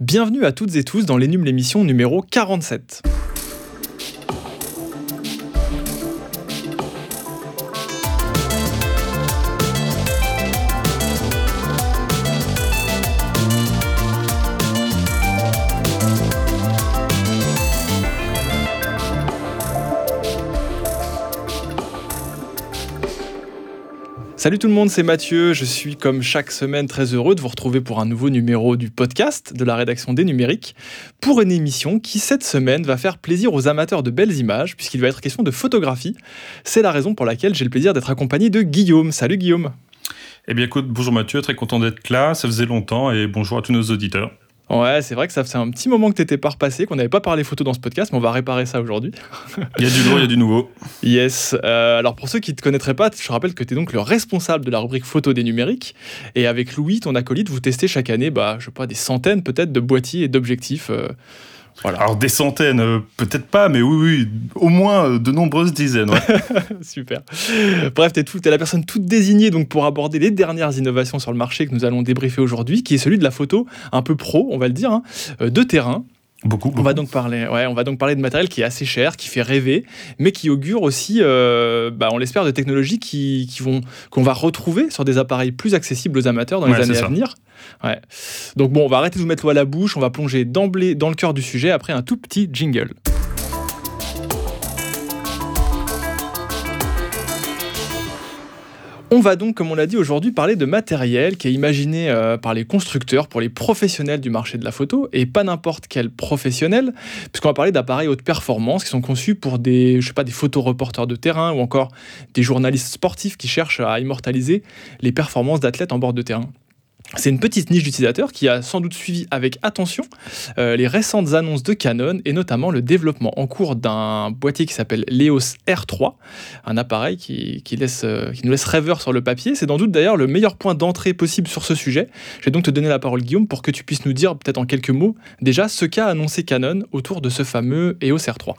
Bienvenue à toutes et tous dans l'Énum l'émission numéro 47. Salut tout le monde, c'est Mathieu. Je suis comme chaque semaine très heureux de vous retrouver pour un nouveau numéro du podcast de la rédaction des numériques pour une émission qui cette semaine va faire plaisir aux amateurs de belles images puisqu'il va être question de photographie. C'est la raison pour laquelle j'ai le plaisir d'être accompagné de Guillaume. Salut Guillaume. Eh bien écoute, bonjour Mathieu, très content d'être là, ça faisait longtemps et bonjour à tous nos auditeurs. Ouais, c'est vrai que ça faisait un petit moment que tu étais pas repassé, qu'on n'avait pas parlé photo dans ce podcast, mais on va réparer ça aujourd'hui. Il y a du nouveau, il y a du nouveau. Yes. Euh, alors pour ceux qui ne te connaîtraient pas, je rappelle que tu es donc le responsable de la rubrique photo des numériques. Et avec Louis, ton acolyte, vous testez chaque année, bah, je sais pas, des centaines peut-être de boîtiers et d'objectifs. Euh, alors des centaines, euh, peut-être pas, mais oui, oui, au moins euh, de nombreuses dizaines. Super. Bref, tu es, la personne toute désignée donc pour aborder les dernières innovations sur le marché que nous allons débriefer aujourd'hui, qui est celui de la photo un peu pro, on va le dire, hein, euh, de terrain. Beaucoup, On va donc parler, ouais, on va donc parler de matériel qui est assez cher, qui fait rêver, mais qui augure aussi, bah, on l'espère, de technologies qui, vont qu'on va retrouver sur des appareils plus accessibles aux amateurs dans les années à venir. Ouais. Donc bon, on va arrêter de vous mettre l'eau à la bouche, on va plonger d'emblée dans le cœur du sujet après un tout petit jingle. On va donc, comme on l'a dit aujourd'hui, parler de matériel qui est imaginé euh, par les constructeurs pour les professionnels du marché de la photo et pas n'importe quel professionnel, puisqu'on va parler d'appareils haute performance qui sont conçus pour des, je sais des photoreporters de terrain ou encore des journalistes sportifs qui cherchent à immortaliser les performances d'athlètes en bord de terrain. C'est une petite niche d'utilisateurs qui a sans doute suivi avec attention euh, les récentes annonces de Canon et notamment le développement en cours d'un boîtier qui s'appelle l'EOS R3, un appareil qui, euh, nous laisse rêveur sur le papier. C'est sans doute d'ailleurs le meilleur point d'entrée possible sur ce sujet. Je vais donc te donner la parole Guillaume pour que tu puisses nous dire peut-être en quelques mots déjà ce qu'a annoncé Canon autour de ce fameux EOS R3.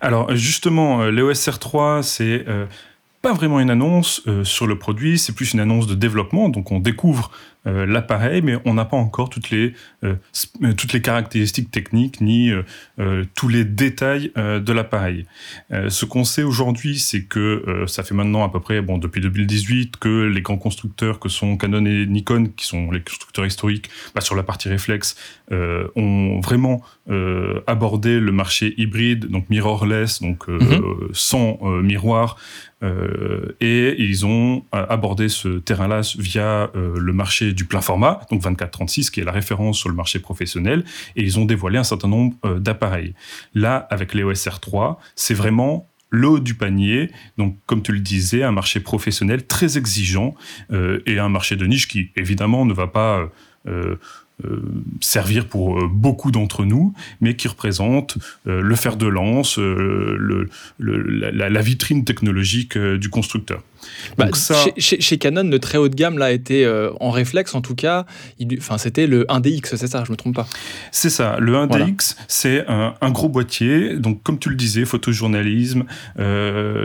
Alors justement, euh, l'EOS R3, c'est pas vraiment une annonce euh, sur le produit, c'est plus une annonce de développement. Donc on découvre euh, l'appareil, mais on n'a pas encore toutes les, euh, toutes les caractéristiques techniques ni tous les détails de l'appareil. ce qu'on sait aujourd'hui, c'est que ça fait maintenant à peu près, bon, depuis 2018, que les grands constructeurs que sont Canon et Nikon, qui sont les constructeurs historiques, bah, sur la partie réflexe, ont vraiment abordé le marché hybride, donc mirrorless, donc mm-hmm. sans miroir, euh, et ils ont euh, abordé ce terrain-là via euh, le marché du plein format, donc 24-36, qui est la référence sur le marché professionnel, et ils ont dévoilé un certain nombre d'appareils. Là, avec les OSR 3, c'est vraiment l'eau du panier, donc comme tu le disais, un marché professionnel très exigeant et un marché de niche qui évidemment ne va pas euh, servir pour euh, beaucoup d'entre nous, mais qui représente euh, le fer de lance, la, vitrine technologique du constructeur. Bah, chez, Canon, le très haut de gamme là était en réflexe en tout cas. Enfin, c'était le 1DX, c'est ça, je me trompe pas. C'est ça. Le 1DX, c'est un, gros boîtier. Donc, comme tu le disais, photojournalisme,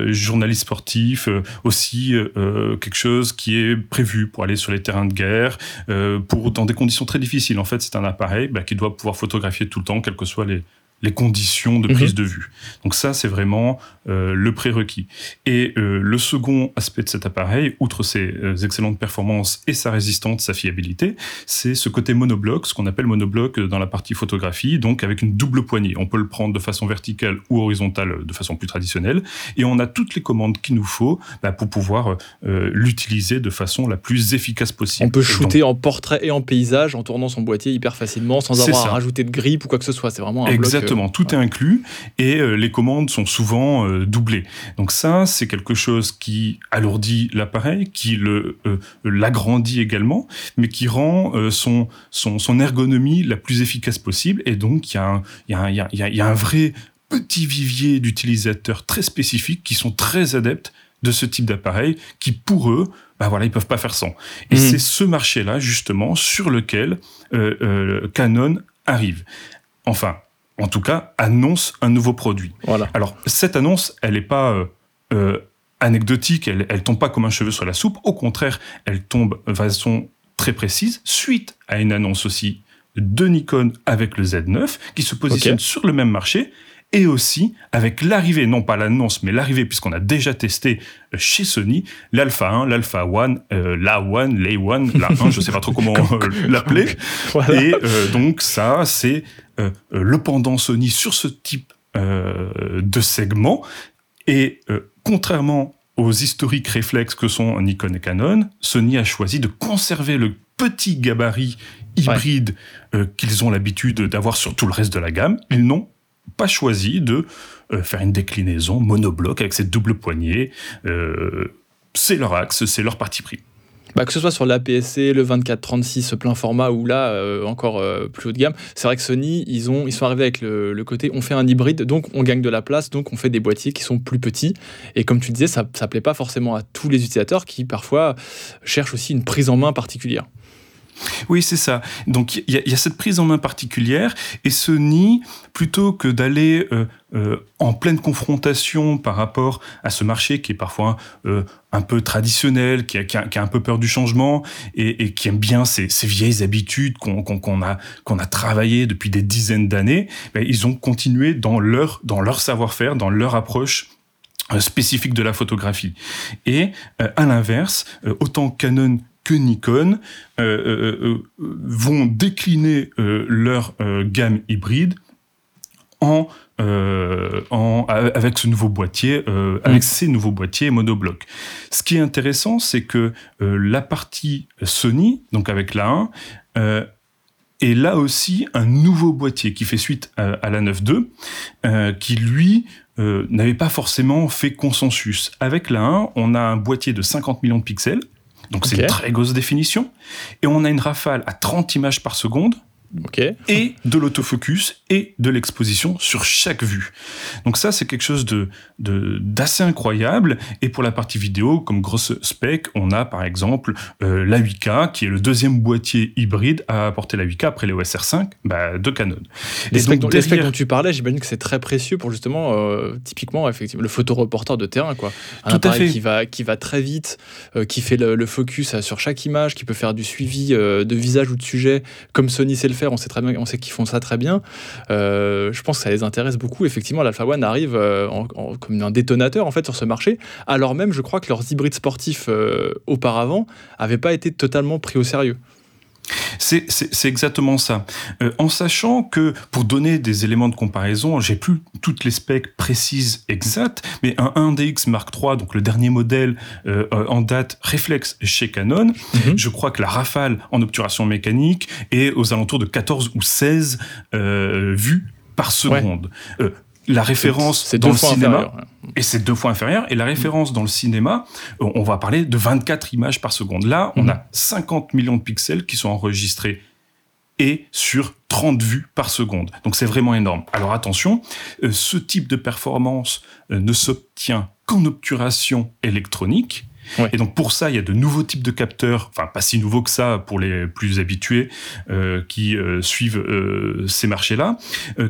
journaliste sportif, aussi quelque chose qui est prévu pour aller sur les terrains de guerre, pour dans des conditions très difficiles en fait, c'est un appareil bah, qui doit pouvoir photographier tout le temps, quelles que soient les, les conditions de prise mhm. de vue. Donc ça, c'est vraiment euh, le prérequis. Et euh, le second aspect de cet appareil, outre ses euh, excellentes performances et sa résistance, sa fiabilité, c'est ce côté monobloc, ce qu'on appelle monobloc dans la partie photographie, donc avec une double poignée. On peut le prendre de façon verticale ou horizontale de façon plus traditionnelle, et on a toutes les commandes qu'il nous faut bah, pour pouvoir l'utiliser de façon la plus efficace possible. On peut shooter en portrait et en paysage en tournant son boîtier hyper facilement, sans avoir à rajouter de grippe ou quoi que ce soit. C'est vraiment un Exactement tout est inclus et euh, les commandes sont souvent euh, doublées. Donc ça, c'est quelque chose qui alourdit l'appareil, qui le euh, l'agrandit également, mais qui rend son, son, ergonomie la plus efficace possible. Et donc, il y, a y, a, un vrai petit vivier d'utilisateurs très spécifiques qui sont très adeptes de ce type d'appareil, qui pour eux, bah voilà, ils peuvent pas faire sans. Et mmh. c'est ce marché-là justement sur lequel Canon arrive. Enfin, en tout cas, annonce un nouveau produit. Voilà. Alors, cette annonce, elle n'est pas euh, euh, anecdotique, elle, elle tombe pas comme un cheveu sur la soupe. Au contraire, elle tombe de façon très précise suite à une annonce aussi de Nikon avec le Z9 qui se positionne sur le même marché et aussi avec l'arrivée, non pas l'annonce, mais l'arrivée, puisqu'on a déjà testé euh, chez Sony, l'Alpha 1, l'Alpha 1, euh, la 1, l'A 1, la 1, je sais pas trop comment l'appeler. Et euh, donc ça, c'est le pendant Sony sur ce type de segment. Et contrairement aux historiques réflexes que sont Nikon et Canon, Sony a choisi de conserver le petit gabarit hybride qu'ils ont l'habitude d'avoir sur tout le reste de la gamme. Ils n'ont pas choisi de euh, faire une déclinaison monobloc avec cette double poignée. Euh, c'est leur axe, c'est leur parti pris. Bah, que ce soit sur l'APS-C, le 24-36 plein format ou là euh, encore plus haut de gamme, c'est vrai que Sony, ils, ont, ils sont arrivés avec le, le, côté on fait un hybride, donc on gagne de la place, donc on fait des boîtiers qui sont plus petits. Et comme tu disais, ça ne plaît pas forcément à tous les utilisateurs qui parfois cherchent aussi une prise en main particulière. Oui, c'est ça. Donc il y, a cette prise en main particulière et Sony, plutôt que d'aller euh, euh, en pleine confrontation par rapport à ce marché qui est parfois euh, un peu traditionnel, qui a, un peu peur du changement et, qui aime bien ces, vieilles habitudes qu'on a, qu'on a travaillées depuis des dizaines d'années, ben, ils ont continué dans leur, dans leur savoir-faire, dans leur approche spécifique de la photographie. Et à l'inverse, autant Canon que Nikon euh, euh, euh, vont décliner leur gamme hybride en, en, avec ce nouveau boîtier, avec ces nouveaux boîtiers monoblocs. Ce qui est intéressant, c'est que la partie Sony, donc avec la 1, est là aussi un nouveau boîtier qui fait suite à, la 9.2, qui lui n'avait pas forcément fait consensus. Avec la 1, on a un boîtier de 50 millions de pixels, donc c'est une très grosse définition. Et on a une rafale à 30 images par seconde et de l'autofocus et de l'exposition sur chaque vue. Donc ça, c'est quelque chose de d'assez incroyable. Et pour la partie vidéo, comme grosse spec, on a par exemple euh, la 8K, qui est le deuxième boîtier hybride à apporter la 8K après les OSR 5 bah, de Canon. Les, specs, dont, dont, tu parlais, j'imagine que c'est très précieux pour justement, euh, typiquement, effectivement, le photoreporter de terrain, quoi. Un Tout à fait. Qui va, qui va très vite, euh, qui fait le, focus sur chaque image, qui peut faire du suivi de visage ou de sujet, comme Sony sait le faire on sait sait qu'ils font ça très bien. Euh, je pense que ça les intéresse beaucoup. Effectivement, l'Alpha One arrive euh, comme un détonateur en fait sur ce marché, alors même, je crois que leurs hybrides sportifs euh, auparavant n'avaient pas été totalement pris au sérieux. C'est exactement ça. Euh, en sachant que, pour donner des éléments de comparaison, j'ai plus toutes les specs précises exactes, mais un 1DX Mark III, donc le dernier modèle euh, en date réflexe chez Canon, mhm. je crois que la rafale en obturation mécanique est aux alentours de 14 ou 16 euh, vues par seconde la référence c'est dans le cinéma et c'est deux fois inférieur et la référence dans le cinéma on va parler de 24 images par seconde là on mhm. a 50 millions de pixels qui sont enregistrés et sur 30 vues par seconde. Donc c'est vraiment énorme. Alors attention, euh, ce type de performance euh, ne s'obtient qu'en obturation électronique et donc pour ça, il y a de nouveaux types de capteurs, enfin pas si nouveaux que ça pour les plus habitués euh, qui euh, suivent euh, ces marchés-là,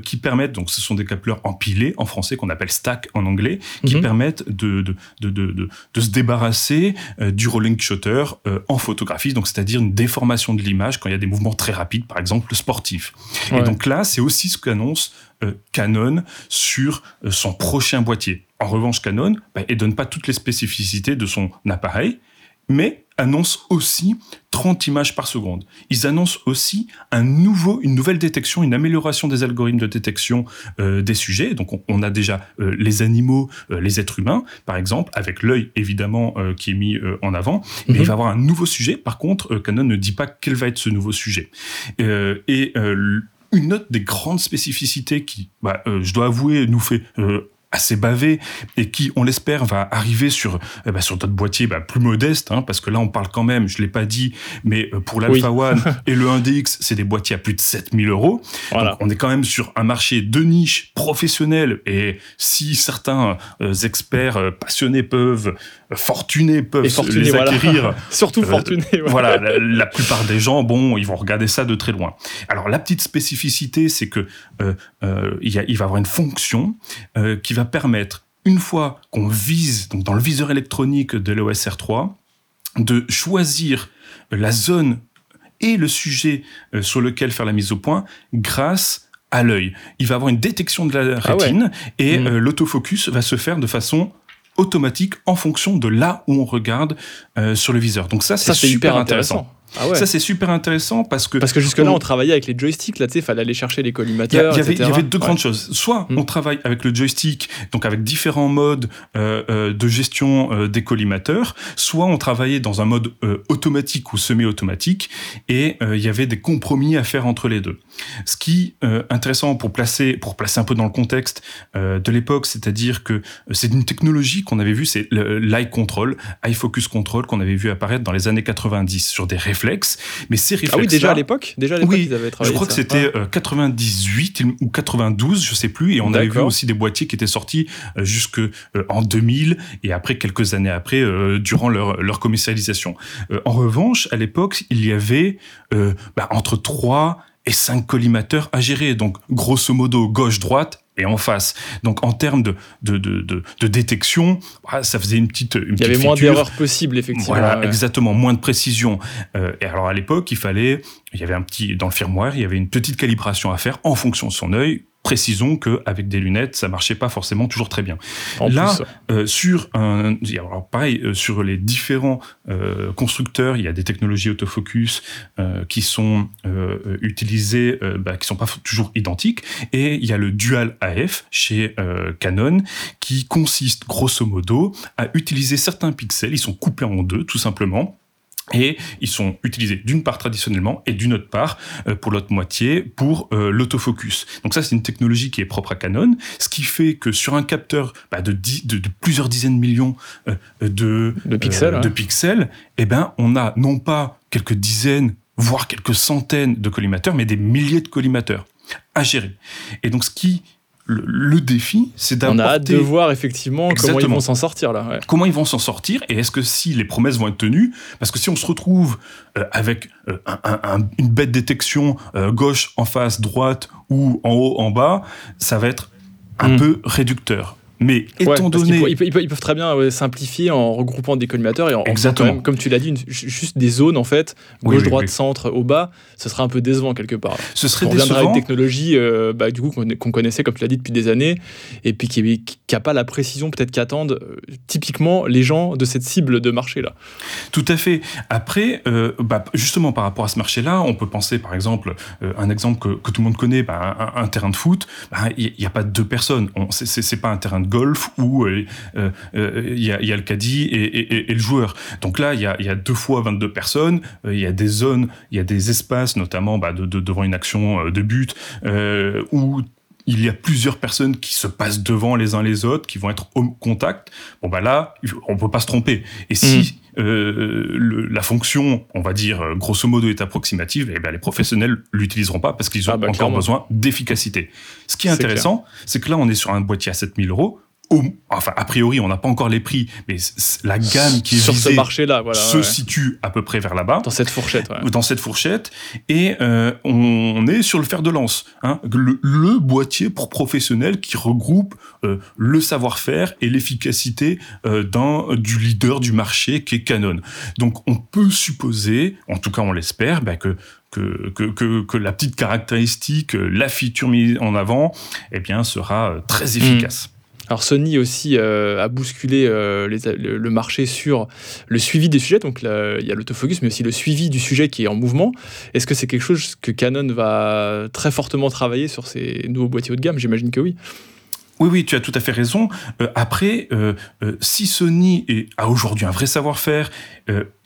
qui permettent, donc ce sont des capteurs empilés en français qu'on appelle stack en anglais, qui mhm. permettent de, de, de, de, de se débarrasser du rolling shutter en photographie, donc c'est-à-dire une déformation de l'image quand il y a des mouvements très rapides, par exemple sportifs. Et donc là, c'est aussi ce qu'annonce Canon sur son prochain boîtier. En revanche, Canon, bah, ne donne pas toutes les spécificités de son appareil, mais annonce aussi 30 images par seconde. Ils annoncent aussi un nouveau, une nouvelle détection, une amélioration des algorithmes de détection euh, des sujets. Donc on, a déjà euh, les animaux, euh, les êtres humains, par exemple, avec l'œil évidemment qui est mis en avant. Mais il mhm. va y avoir un nouveau sujet. Par contre, Canon ne dit pas quel va être ce nouveau sujet. et une autre des grandes spécificités qui, bah, je dois avouer, nous fait assez bavé et qui, on l'espère, va arriver sur eh ben, sur d'autres boîtiers bah, plus modestes, hein, parce que là, on parle quand même, je l'ai pas dit, mais euh, pour l'Alpha One et le 1DX, c'est des boîtiers à plus de 7000 euros. Voilà. on est quand même sur un marché de niche professionnel et si certains euh, experts euh, passionnés peuvent, fortunés peuvent les acquérir, surtout fortunés. Voilà, la, plupart des gens, bon, ils vont regarder ça de très loin. Alors la petite spécificité, c'est que il, y a, il va avoir une fonction qui va permettre, une fois qu'on vise, donc dans le viseur électronique de l'OSR 3, de choisir la zone et le sujet sur lequel faire la mise au point grâce à l'œil. Il va avoir une détection de la Ah ouais. rétine et Mhm. euh, l'autofocus va se faire de façon automatique en fonction de là où on regarde euh, sur le viseur. Donc ça, c'est super intéressant. Ah ouais. Ça, c'est super intéressant parce que Parce que jusque-là, on- on travaillait avec les joysticks, là, tu sais, fallait aller chercher les il collimateurs, il y avait, il y etc. avait deux Ouais. grandes choses. Soit Mm. on travaille avec le joystick, donc avec différents modes euh, euh, de gestion euh, des collimateurs, soit on travaillait dans un mode euh, automatique ou semi-automatique, et il y avait des compromis à faire entre les deux. Ce qui est intéressant pour placer, pour placer un peu dans le contexte de l'époque, c'est-à-dire que c'est une technologie qu'on avait vue, c'est le- l'eye control, eye focus control qu'on avait vu apparaître dans les années 90 sur des réflexes, mais ces réflexes Ah oui, déjà à l'époque Déjà à l'époque, Oui, ils avaient je crois que c'était Ouais. euh, 98 il- ou 92, je sais plus, et on avait vu aussi des boîtiers qui étaient sortis euh, jusque euh, en 2000 et après quelques années après, euh, durant leur, leur commercialisation. Euh, en revanche, à l'époque, il y avait euh, bah, entre 3 et 5 collimateurs à gérer, donc grosso modo gauche-droite et en face. Donc en termes de, de, de, de, de détection, ah, ça faisait une petite, une Il y avait moins d'erreurs possibles, effectivement. Voilà, ouais. exactement, moins de précision. Euh, et alors à l'époque, il fallait, il y avait un petit, dans le firmware, il y avait une petite calibration à faire en fonction de son œil. Précisons qu'avec des lunettes, ça marchait pas forcément toujours très bien. En Là, Euh, sur un, alors pareil, euh, sur les différents euh, constructeurs, il y a des technologies autofocus qui sont utilisées, bah, qui sont pas toujours identiques, et il y a le dual AF chez Canon qui consiste grosso modo à utiliser certains pixels, ils sont coupés en deux tout simplement. Et ils sont utilisés d'une part traditionnellement et d'une autre part euh, pour l'autre moitié pour euh, l'autofocus. Donc ça c'est une technologie qui est propre à Canon, ce qui fait que sur un capteur bah, de, dix- de, de plusieurs dizaines de millions euh, de, De pixels, ouais. de pixels, eh ben on a non pas quelques dizaines voire quelques centaines de collimateurs, mais des milliers de collimateurs à gérer. Et donc ce qui le, le défi, c'est on a hâte d'apporter de voir, effectivement, comment ils vont s'en sortir, là. ouais. comment ils vont s'en sortir et est-ce que si les promesses vont être tenues parce que si on se retrouve euh, avec euh, un- un- un- une bête détection euh, gauche en face droite ou en haut en bas ça va être un Mm. peu réducteur mais étant donné ils, peuvent, ils peuvent- ils peuvent très bien ouais, simplifier en regroupant des collimateurs et en, Exactement. même, comme tu l'as dit, une- juste des zones en fait, gauche, oui, droite, oui. centre, au bas, ce serait un peu décevant quelque part. ce serait On reviendra à une décevant technologie euh, bah, du coup qu'on connaissait, comme tu l'as dit, depuis des années, et puis qui n'a pas la précision peut-être qu'attendent euh, typiquement les gens de cette cible de marché là. Tout à fait. Après, euh, bah, justement par rapport à ce marché-là, on peut penser par exemple, un exemple que, que tout le monde connaît, bah, un, un terrain de foot, il n'y a pas deux personnes. On- c'est pas un terrain de golf où euh, euh, euh, il y, a, le caddie et, le joueur. Donc là, il y a, deux fois 22 personnes, il y a des zones, il y a des espaces, notamment bah, de, de- devant une action de but, où il y a plusieurs personnes qui se passent devant les uns les autres, qui vont être au contact. Bon bah là, on peut pas se tromper. Et si euh, le- la fonction, on va dire euh, grosso modo, est approximative, eh ben les professionnels l'utiliseront pas parce qu'ils ont Ah bah, encore clairement. besoin d'efficacité. Ce qui est intéressant, c'est que là, on est sur un boîtier à 7000 euros. Au- Enfin, a priori, on n'a pas encore les prix, mais la gamme qui est sur ce visée marché là, voilà, se ouais. situe à peu près vers là-bas dans cette fourchette. ouais. dans cette fourchette et euh, on est sur le fer de lance, hein, le, le boîtier pour professionnels qui regroupe euh, le savoir-faire et l'efficacité euh, du leader du marché qui est Canon. Donc on peut supposer, en tout cas on l'espère, bah, que que, que, que, la petite caractéristique, euh, la feature mise en avant, eh bien, sera très efficace. Alors Sony aussi euh, a bousculé euh, le, marché sur le suivi des sujets, donc il y a l'autofocus, mais aussi le suivi du sujet qui est en mouvement. Est-ce que c'est quelque chose que Canon va très fortement travailler sur ses nouveaux boîtiers haut de gamme? J'imagine que oui. Oui, oui, tu as tout à fait raison. Euh, après, si Sony a aujourd'hui un vrai savoir-faire,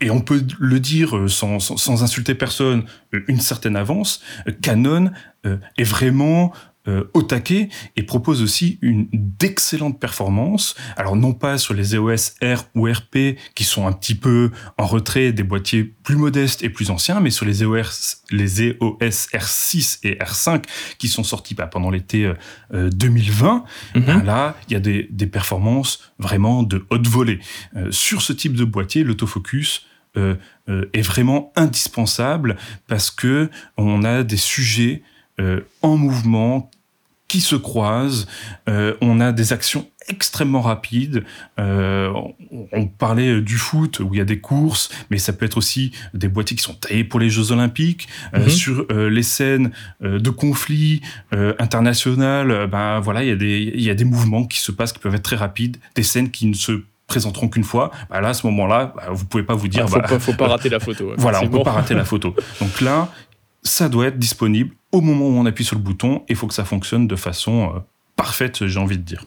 et on peut le dire sans, sans, insulter personne, une certaine avance, Canon est vraiment au taquet et propose aussi une d'excellentes performances. Alors non pas sur les EOS R ou RP qui sont un petit peu en retrait des boîtiers plus modestes et plus anciens, mais sur les EOS, les EOS R6 et R5 qui sont sortis bah, pendant l'été euh, euh, 2020. Mhm. Ben là, il y a des, des performances vraiment de haute volée. Euh, sur ce type de boîtier, l'autofocus euh, euh, est vraiment indispensable parce que on a des sujets euh, en mouvement qui se croisent. Euh, on a des actions extrêmement rapide. Euh, on, parlait du foot où il y a des courses, mais ça peut être aussi des boîtiers qui sont taillés pour les Jeux Olympiques. Euh, mhm. Sur les scènes de conflits internationaux, ben voilà, il y a des il y a des mouvements qui se passent qui peuvent être très rapides, des scènes qui ne se présenteront qu'une fois. Ben là, à ce moment-là, ben, vous pouvez pas vous dire. Il faut, bah, pas, faut pas rater la photo. voilà, on peut pas rater la photo. Donc là, ça doit être disponible au moment où on appuie sur le bouton il faut que ça fonctionne de façon parfaite, j'ai envie de dire.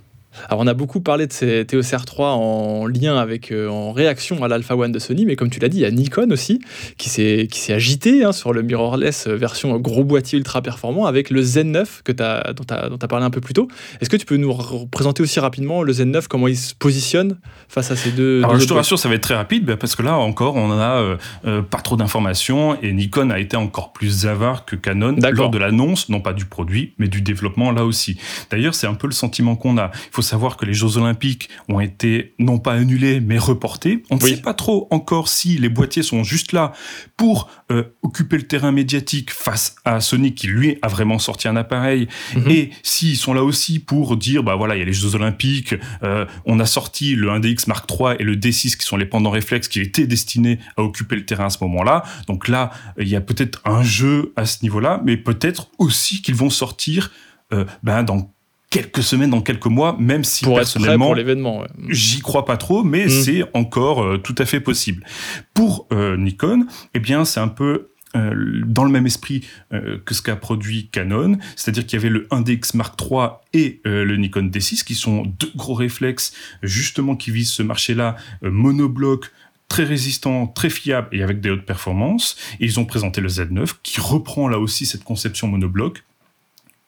Alors on a beaucoup parlé de ces TOS R3 en lien avec, euh, en réaction à l'Alpha One de Sony, mais comme tu l'as dit, il y a Nikon aussi qui s'est agité hein, sur le mirrorless euh, version gros boîtier ultra performant avec le Z9 que as, dont tu as, parlé un peu plus tôt. Est-ce que tu peux nous présenter aussi rapidement le Z9, comment il se positionne face à ces deux Alors je te rassure, ça va être très rapide bah, parce que là encore, on a euh, pas trop d'informations et Nikon a été encore plus avare que Canon lors de l'annonce, non pas du produit, mais du développement là aussi. D'ailleurs, c'est un peu le sentiment qu'on a. Il faut savoir que les Jeux Olympiques ont été non pas annulés, mais reportés. On ne sait pas trop encore si les boîtiers sont juste là pour euh, occuper le terrain médiatique face à Sony qui lui a vraiment sorti un appareil, mhm. et s'ils sont là aussi pour dire bah voilà il y a les Jeux Olympiques, euh, on a sorti le 1DX Mark III et le D6 qui sont les pendants réflexes qui étaient destinés à occuper le terrain à ce moment-là. Donc là il y a peut-être un jeu à ce niveau-là, mais peut-être aussi qu'ils vont sortir euh, ben, dans quelques semaines, dans quelques mois, même si pour personnellement, l'événement, j'y crois pas trop, mais mm. c'est encore euh, tout à fait possible. Pour euh, Nikon, eh bien, c'est un peu euh, dans le même esprit que ce qu'a produit Canon, c'est-à-dire qu'il y avait le 1DX Mark III et le Nikon D6, qui sont deux gros réflexes justement qui visent ce marché-là, monobloc, très résistant, très fiable et avec des hautes performances. Et ils ont présenté le Z9 qui reprend là aussi cette conception monobloc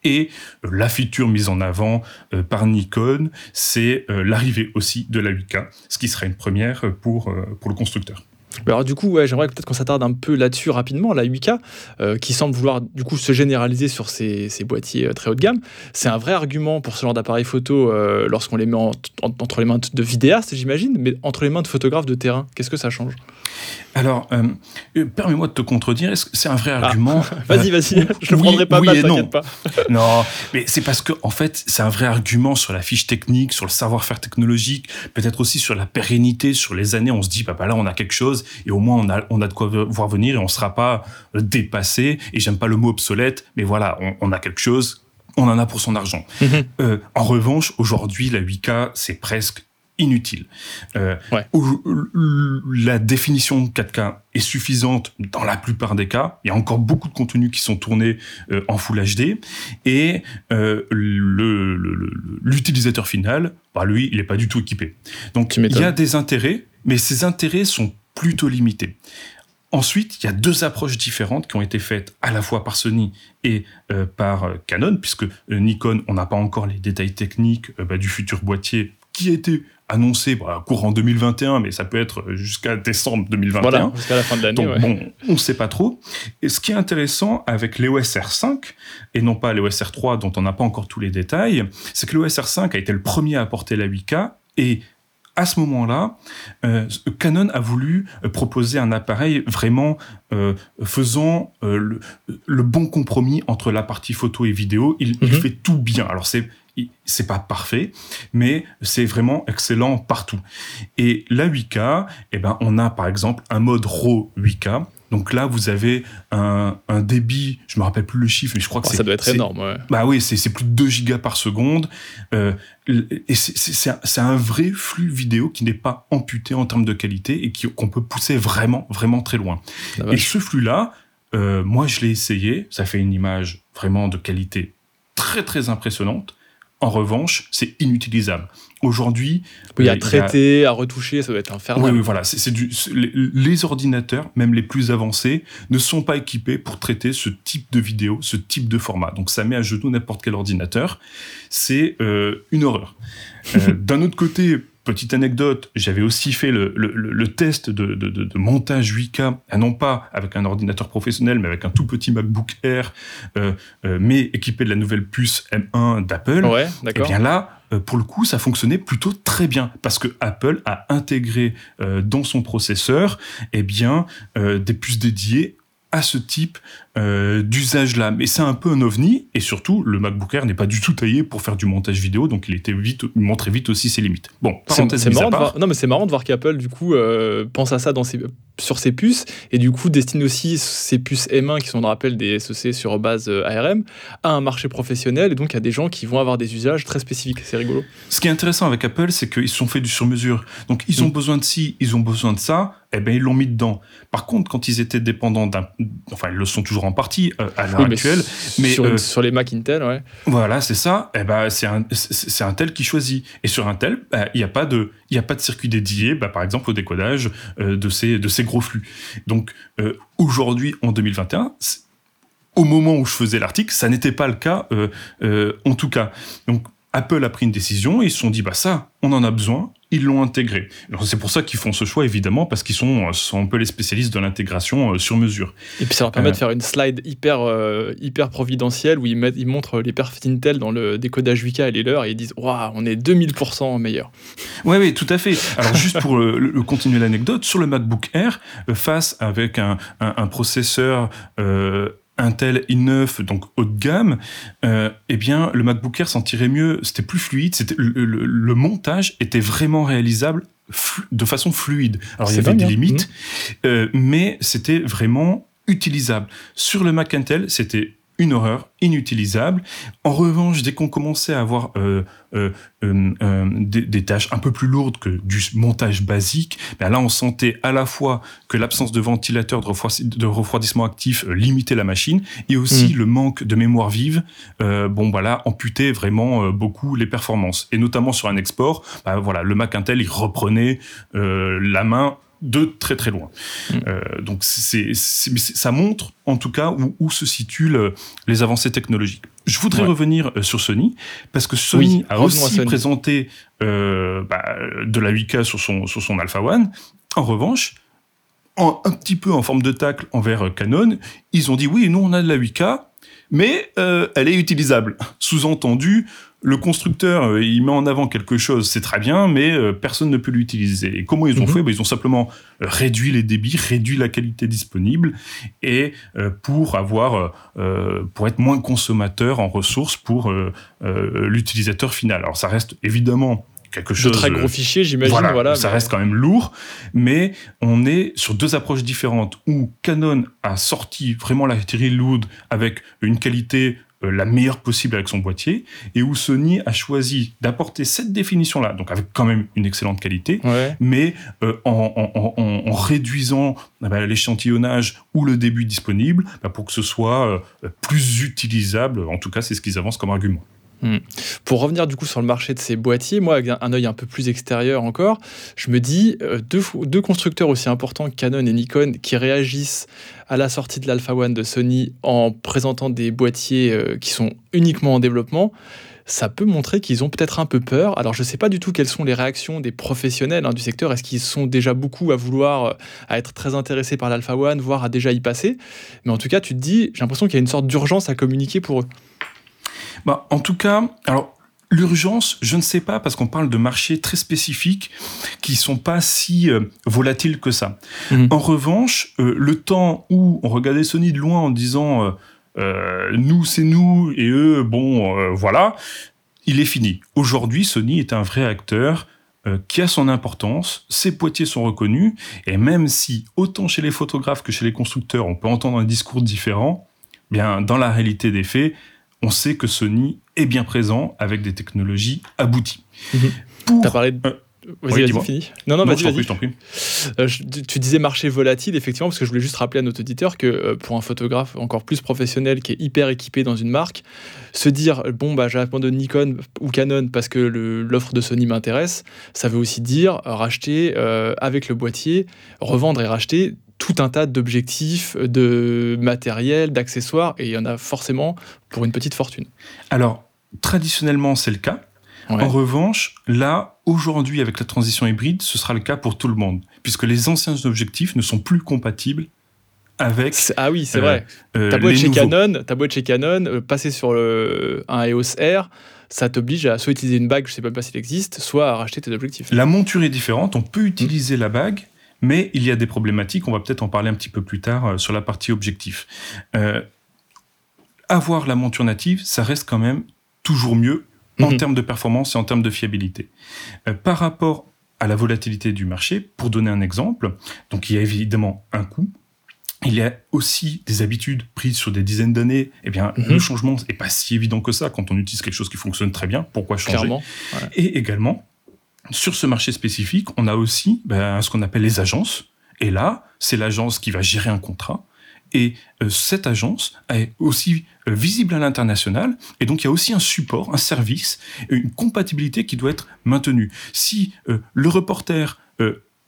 et euh, la feature mise en avant euh, par Nikon, c'est euh, l'arrivée aussi de la 8K, ce qui sera une première pour, pour le constructeur. Alors du coup, j'aimerais peut-être qu'on s'attarde un peu là-dessus rapidement. La 8K, qui semble vouloir du coup se généraliser sur ces, ces boîtiers très haut de gamme, c'est un vrai argument pour ce genre d'appareil photo lorsqu'on les met entre les mains de vidéastes, j'imagine, mais entre les mains de photographes de terrain. Qu'est-ce que ça change? Alors, euh, euh, permets-moi de te contredire. Est-ce que c'est un vrai ah. argument Vas-y, vas-y. Je ne prendrai pas mal, t'inquiète pas. non, mais c'est parce que en fait, c'est un vrai argument sur la fiche technique, sur le savoir-faire technologique, peut-être aussi sur la pérennité, sur les années. On se dit, bah, bah, là, on a quelque chose et au moins on a, on a de quoi voir venir et on ne sera pas euh, dépassé. Et j'aime pas le mot obsolète, mais voilà, on, a quelque chose. On en a pour son argent. Mhm. en revanche, aujourd'hui, la 8K, c'est presque inutile. Euh, la définition 4K est suffisante dans la plupart des cas. Il y a encore beaucoup de contenus qui sont tournés euh, en Full HD et euh, l'utilisateur final, bah, lui, il n'est pas du tout équipé. Donc il y a des intérêts, mais ces intérêts sont plutôt limités. Ensuite, il y a deux approches différentes qui ont été faites à la fois par Sony et par Canon, puisque Nikon, on n'a pas encore les détails techniques bah, du futur boîtier qui a été annoncé bah, courant 2021, mais ça peut être jusqu'à décembre 2021. Voilà, jusqu'à la fin de l'année. Donc bon, on ne sait pas trop. Et ce qui est intéressant avec l'EOS R5, et non pas l'EOS R3 dont on n'a pas encore tous les détails, c'est que l'EOS R5 a été le premier à apporter la 8K et à ce moment-là, euh, Canon a voulu proposer un appareil vraiment euh, faisant euh, le, bon compromis entre la partie photo et vidéo. Il, il mhm. fait tout bien. Alors c'est c'est pas parfait, mais c'est vraiment excellent partout. Et la 8K, eh ben, on a par exemple un mode RAW 8K. Donc là, vous avez un, débit, je me rappelle plus le chiffre, mais je crois que oh, c'est. Ça doit être énorme, ouais. Bah oui, c'est plus de 2 gigas par seconde. Euh, et c'est un vrai flux vidéo qui n'est pas amputé en termes de qualité et qu'on peut pousser vraiment, vraiment très loin. et ce flux-là, euh, moi, je l'ai essayé. Ça fait une image vraiment de qualité très, très impressionnante. En revanche, c'est inutilisable. Aujourd'hui, il y a traité, à retoucher, ça doit être infernal. Oui, oui voilà. C'est du, les ordinateurs, même les plus avancés, ne sont pas équipés pour traiter ce type de vidéo, ce type de format. Donc, ça met à genoux n'importe quel ordinateur. C'est euh, une horreur. Euh, d'un autre côté, Petite anecdote, j'avais aussi fait le, test de, montage 8K, ah, non pas avec un ordinateur professionnel, mais avec un tout petit MacBook Air, euh, euh, mais équipé de la nouvelle puce M1 d'Apple. Ouais, Et eh bien là, euh, pour le coup, ça fonctionnait plutôt très bien parce que Apple a intégré dans son processeur, eh bien, des puces dédiées à ce type euh, d'usage là. Mais c'est un peu un ovni, et surtout, le MacBook Air n'est pas du tout taillé pour faire du montage vidéo, donc il, était vite, il montrait vite aussi ses limites. Bon, c'est marrant, de voir, non, mais c'est marrant de voir qu'Apple, du coup, euh, pense à ça dans ses, sur ses puces, et du coup, destine aussi ses puces M1, qui sont, on rappelle, des SoC sur base euh, ARM, à un marché professionnel, et donc à des gens qui vont avoir des usages très spécifiques. C'est rigolo. Ce qui est intéressant avec Apple, c'est qu'ils se sont fait du sur-mesure. Donc, ils ont mm. besoin de ci, ils ont besoin de ça, eh ben ils l'ont mis dedans. Par contre, quand ils étaient dépendants d'un, enfin ils le sont toujours en partie euh, à l'heure actuelle, mais, sur, euh, sur, les Mac Intel, ouais. Voilà, c'est ça. Eh ben c'est un, c'est tel qui choisit. Et sur Intel, bah, il n'y a pas de, il a pas de circuit dédié, bah, par exemple au décodage euh, de ces de ces gros flux. Donc aujourd'hui, en 2021 au moment où je faisais l'article, ça n'était pas le cas, en tout cas. Donc Apple a pris une décision, ils se sont dit, bah ça, on en a besoin, ils l'ont intégré. C'est pour ça qu'ils font ce choix, évidemment, parce qu'ils sont, sont un peu les spécialistes de l'intégration euh, sur mesure. Et puis ça leur permet de euh. faire une slide hyper, euh, hyper providentielle où ils, mettent, ils montrent les perfs Intel dans le décodage 8K et les leurs et ils disent Waouh, on est 2000% meilleur. Oui, oui, tout à fait. Alors, juste pour le, continuer l'anecdote, sur le MacBook Air, face avec un, un, processeur Intel i9, donc haut de gamme, euh, eh bien, le MacBook Air s'en tirait mieux, c'était plus fluide, c'était le, montage était vraiment réalisable de façon fluide. Alors, il y avait des limites, mmh. euh, mais c'était vraiment utilisable. Sur le Mac Intel, c'était une horreur, inutilisable. En revanche, dès qu'on commençait à avoir euh, euh, euh, des, tâches un peu plus lourdes que du montage basique, ben là on sentait à la fois que l'absence de ventilateur de, refroidissement actif limitait la machine, et aussi mm. le manque de mémoire vive, bon voilà, amputait vraiment beaucoup les performances. Et notamment sur un export, ben voilà, le Mac Intel il reprenait la main de très très loin. Mm. Euh, donc c'est, ça montre en tout cas où, se situent les avancées technologiques. Je voudrais revenir euh, sur Sony parce que Sony a aussi présenté euh, bah, de la 8K sur son, sur son Alpha One. En revanche, en, un petit peu en forme de tacle envers Canon, ils ont dit oui, nous on a de la 8K, mais elle est utilisable. Sous-entendu, le constructeur, euh, il met en avant quelque chose, c'est très bien, mais euh, personne ne peut l'utiliser. Et comment ils ont mhm. fait? Ben, Ils ont simplement euh, réduit les débits, réduit la qualité disponible, et pour avoir, pour être moins consommateur en ressources pour l'utilisateur final. Alors ça reste évidemment quelque chose de très gros fichier, j'imagine. Voilà, ça reste quand même lourd, mais on est sur deux approches différentes où Canon a sorti vraiment la Load avec une qualité euh, la meilleure possible avec son boîtier, et où Sony a choisi d'apporter cette définition-là, donc avec quand même une excellente qualité, mais euh, en, réduisant eh ben, l'échantillonnage ou le début disponible bah, pour que ce soit euh, plus utilisable. En tout cas, c'est ce qu'ils avancent comme argument. Hmm. Pour revenir du coup sur le marché de ces boîtiers, moi avec un œil un peu plus extérieur encore, je me dis euh, deux, constructeurs aussi importants que Canon et Nikon qui réagissent à la sortie de l'Alpha One de Sony en présentant des boîtiers euh, qui sont uniquement en développement, ça peut montrer qu'ils ont peut-être un peu peur. Alors je ne sais pas du tout quelles sont les réactions des professionnels hein, du secteur. Est-ce qu'ils sont déjà beaucoup à vouloir, euh, à être très intéressés par l'Alpha One, voire à déjà y passer? Mais en tout cas, tu te dis, j'ai l'impression qu'il y a une sorte d'urgence à communiquer pour eux. Bah, en tout cas, alors L'urgence, je ne sais pas, parce qu'on parle de marchés très spécifiques qui sont pas si euh, volatiles que ça. Mhm. En revanche, euh, le temps où on regardait Sony de loin en disant euh, nous c'est nous et eux bon voilà, il est fini. Aujourd'hui, Sony est un vrai acteur qui a son importance, ses boîtiers sont reconnus, et même si autant chez les photographes que chez les constructeurs, on peut entendre un discours différent, bien dans la réalité des faits, on sait que Sony est bien présent avec des technologies abouties. Mhm. Tu as parlé de... Euh, vas-y, vas-y, fini. Non, non, vas-y, vas-y. Euh, tu disais marché volatile, effectivement, parce que je voulais juste rappeler à notre auditeur que euh, pour un photographe encore plus professionnel qui est hyper équipé dans une marque, se dire bon, bah, j'abandonne Nikon ou Canon parce que l'offre de Sony m'intéresse, ça veut aussi dire racheter avec le boîtier, revendre et racheter tout un tas d'objectifs, de matériel, d'accessoires, et il y en a forcément pour une petite fortune. Alors, traditionnellement, c'est le cas. En revanche, là, aujourd'hui, avec la transition hybride, ce sera le cas pour tout le monde, puisque les anciens objectifs ne sont plus compatibles avec. Ah oui, c'est vrai. Euh, ta boîte chez Canon, ta boîte chez Canon, euh, passer sur le, un EOS R, ça t'oblige à soit utiliser une bague, je sais même pas s'il existe, soit à racheter tes objectifs. La monture est différente. On peut utiliser la bague, Mais il y a des problématiques, on va peut-être en parler un petit peu plus tard sur la partie objectif. avoir la monture native, ça reste quand même toujours mieux en mhm. termes de performance et en termes de fiabilité. par rapport à la volatilité du marché, pour donner un exemple, donc il y a évidemment un coût, il y a aussi des habitudes prises sur des dizaines d'années. Eh bien, mhm. le changement n'est pas si évident que ça quand on utilise quelque chose qui fonctionne très bien. Pourquoi changer? Et également, sur ce marché spécifique, on a aussi ben, ce qu'on appelle les agences. Et là, c'est l'agence qui va gérer un contrat. Et euh, cette agence est aussi euh, visible à l'international. Et donc, il y a aussi un support, un service, une compatibilité qui doit être maintenue. Si euh, le reporter